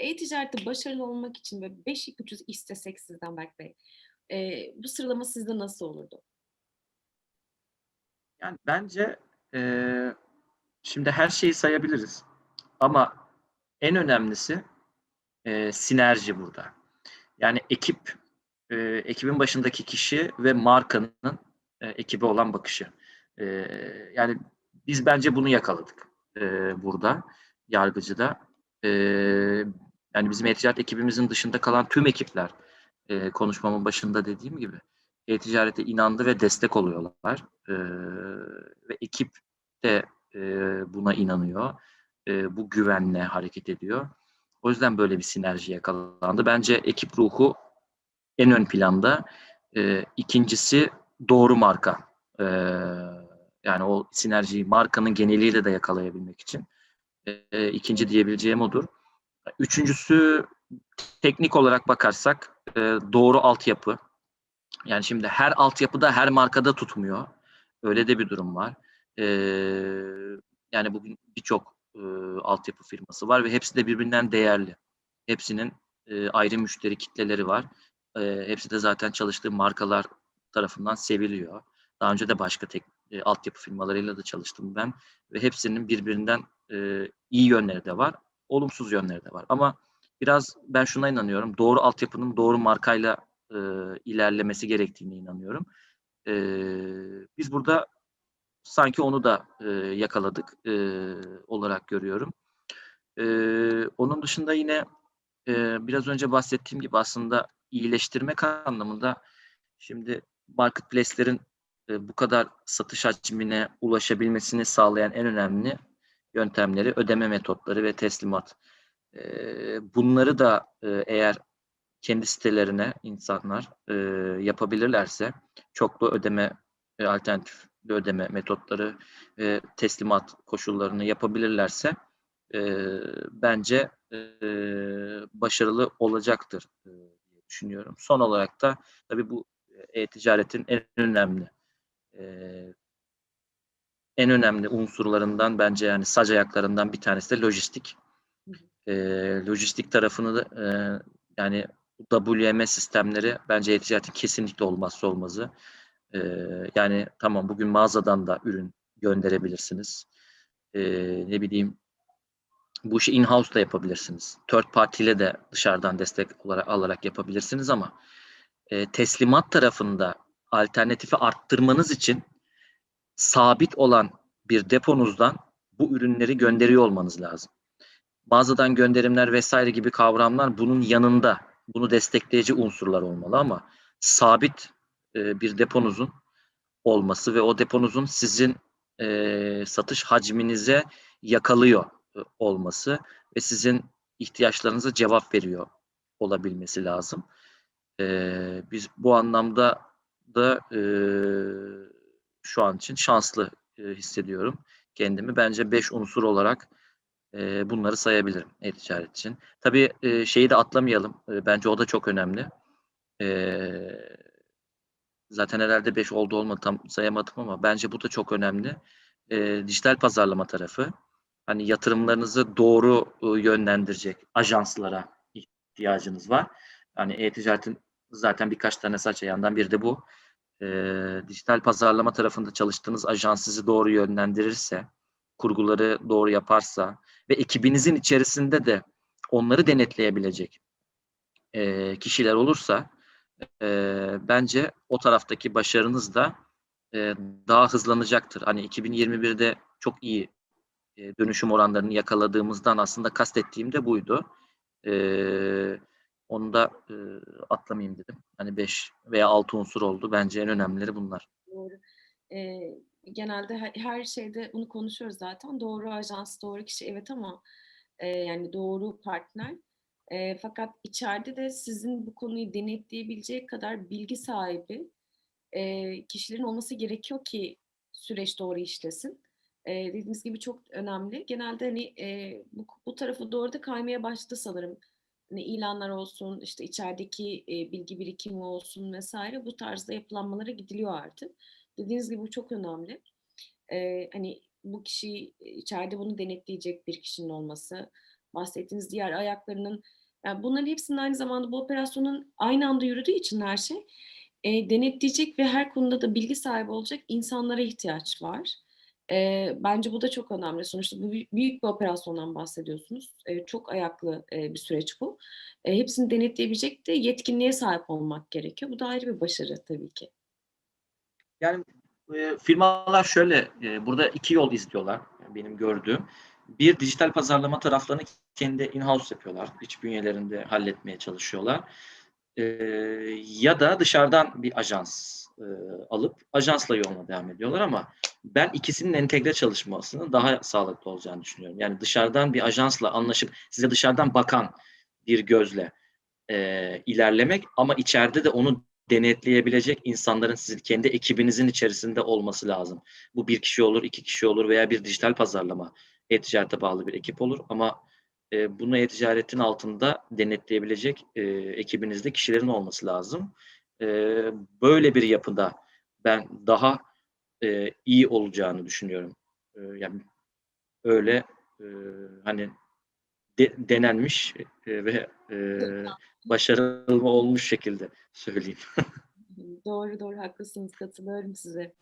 E-ticarette başarılı olmak için böyle 5 ipucu istesek sizden Berk Bey, eee, bu sıralama sizde nasıl olurdu? Yani bence, eee, şimdi her şeyi sayabiliriz ama en önemlisi, eee, sinerji burada. Yani ekip, eee, ekibin başındaki kişi ve markanın, eee, ekibe olan bakışı. Eee, yani biz bence bunu yakaladık, eee, burada, Yargıcı'da. Eee, yani bizim e-ticaret ekibimizin dışında kalan tüm ekipler, eee, konuşmamın başında dediğim gibi e-ticarete inandı ve destek oluyorlar. Eee, ve ekip de, eee, buna inanıyor. Eee, bu güvenle hareket ediyor. O yüzden böyle bir sinerji yakalandı. Bence ekip ruhu en ön planda. Eee, 2'ncisi doğru marka. Eee, yani o sinerjiyi markanın geneliyle de yakalayabilmek için, eee, 2'nci diyebileceğim odur. 3'üncüsü teknik olarak bakarsak, eee, doğru altyapı. Yani şimdi her altyapı da her markada tutmuyor. Öyle de bir durum var. Eee, yani bugün birçok, ııı, altyapı firması var ve hepsi de birbirinden değerli. Hepsinin, eee, ayrı müşteri kitleleri var. Eee, hepsi de zaten çalıştığı markalar tarafından seviliyor. Daha önce de başka tek eee, altyapı firmalarıyla da çalıştım ben ve hepsinin birbirinden, eee, iyi yönleri de var, olumsuz yönleri de var. Ama biraz ben şuna inanıyorum, doğru altyapının doğru markayla, ııı, ilerlemesi gerektiğine inanıyorum. Eee, biz burada sanki onu da, eee, yakaladık, eee, olarak görüyorum. Eee, onun dışında yine, eee, biraz önce bahsettiğim gibi aslında iyileştirmek anlamında şimdi marketplace'lerin, eee, bu kadar satış hacmine ulaşabilmesini sağlayan en önemli yöntemleri ödeme metotları ve teslimat. Eee, bunları da, eee, eğer kendi sitelerine insanlar, eee, yapabilirlerse çoklu ödeme ve alternatifli ödeme metotları teslimat koşullarını yapabilirlerse, bence, başarılı olacaktır, diye düşünüyorum. Son olarak da tabii bu e-ticaretin en önemli, en önemli unsurlarından bence yani sac ayaklarından bir tanesi de lojistik. Eee, lojistik tarafını da, eee, yani WMS sistemleri bence e-ticaretin kesinlikle olmazsa olmazı. Eee, yani tamam bugün mağazadan da ürün gönderebilirsiniz. Eee, ne bileyim bu işi in-house da yapabilirsiniz. Third party ile de dışarıdan destek olarak alarak yapabilirsiniz ama, eee, teslimat tarafında alternatifi arttırmanız için sabit olan bir deponuzdan bu ürünleri gönderiyor olmanız lazım. Mağazadan gönderimler vs. gibi kavramlar bunun yanında, bunu destekleyici unsurlar olmalı ama sabit, eee, bir deponuzun olması ve o deponuzun sizin, eee, satış hacminize yakalıyor, ııı, olması ve sizin ihtiyaçlarınıza cevap veriyor olabilmesi lazım. Eee, biz bu anlamda da, eee, şu an için şanslı, eee, hissediyorum kendimi. Bence 5 unsur olarak, eee, bunları sayabilirim e-ticaret için. Tabii, eee, şeyi de atlamayalım, eee, bence o da çok önemli. Eee, zaten herhâlde 5 oldu olmadı tam sayamadım ama bence bu da çok önemli. Eee, dijital pazarlama tarafı. Hani yatırımlarınızı doğru, ııı, yönlendirecek ajanslara ihtiyacınız var. Hani e-ticaretin zaten birkaç tane saç ayağından biri de bu. Eee, dijital pazarlama tarafında çalıştığınız ajans sizi doğru yönlendirirse, kurguları doğru yaparsa ve ekibinizin içerisinde de onları denetleyebilecek, eee, kişiler olursa, eee, bence o taraftaki başarınız da, eee, daha hızlanacaktır. Hani 2021'de çok iyi, eee, dönüşüm oranlarını yakaladığımızdan aslında kastettiğim de buydu. Eee, onu da, ııı, atlamayayım dedim. Hani 5 veya 6 unsur oldu. Bence en önemlileri bunlar. Doğru. Eee, genelde he her şeyde bunu konuşuyoruz zaten. Doğru ajans, doğru kişi evet ama, eee, yani doğru partner. Eee, fakat içeride de sizin bu konuyu denetleyebilecek kadar bilgi sahibi, eee, kişilerin olması gerekiyor ki süreç doğru işlesin. Eee, dediğiniz gibi çok önemli. Genelde, hani, eee, bu bu tarafa doğru da kaymaya başladı sanırım. Hani ilanlar olsun, işte içerideki, eee, bilgi birikimi olsun vs. bu tarzda yapılanmalara gidiliyor artık. Dediğiniz gibi bu çok önemli. Eee, hani bu kişi, içeride bunu denetleyecek bir kişinin olması, bahsettiğiniz diğer ayaklarının yani bunların hepsinin aynı zamanda bu operasyonun aynı anda yürüdüğü için her şey e, denetleyecek ve her konuda da bilgi sahibi olacak insanlara ihtiyaç var. E, bence bu da çok önemli. Sonuçta bu büyük bir operasyondan bahsediyorsunuz. E, çok ayaklı e, bir süreç bu. E, hepsini denetleyebilecek de yetkinliğe sahip olmak gerekiyor. Bu da ayrı bir başarı tabii ki. Yani e, firmalar şöyle, e, burada iki yol izliyorlar benim gördüğüm. Bir, dijital pazarlama taraflarını kendi in-house yapıyorlar. İç bünyelerinde halletmeye çalışıyorlar. E, ya da dışarıdan bir ajans e, alıp ajansla yoluna devam ediyorlar ama ben ikisinin entegre çalışmasının daha sağlıklı olacağını düşünüyorum. Yani dışarıdan bir ajansla anlaşıp size dışarıdan bakan bir gözle e, ilerlemek ama içeride de onu denetleyebilecek insanların sizin kendi ekibinizin içerisinde olması lazım. Bu bir kişi olur, iki kişi olur veya bir dijital pazarlama e-ticarete bağlı bir ekip olur ama e, bunu e-ticaretin altında denetleyebilecek e, ekibinizde kişilerin olması lazım. E, böyle bir yapıda ben daha e, iyi olacağını düşünüyorum. E, yani öyle e, hani de, denenmiş e, ve e, başarılı olmuş şekilde söyleyeyim. Doğru doğru haklısınız katılıyorum size.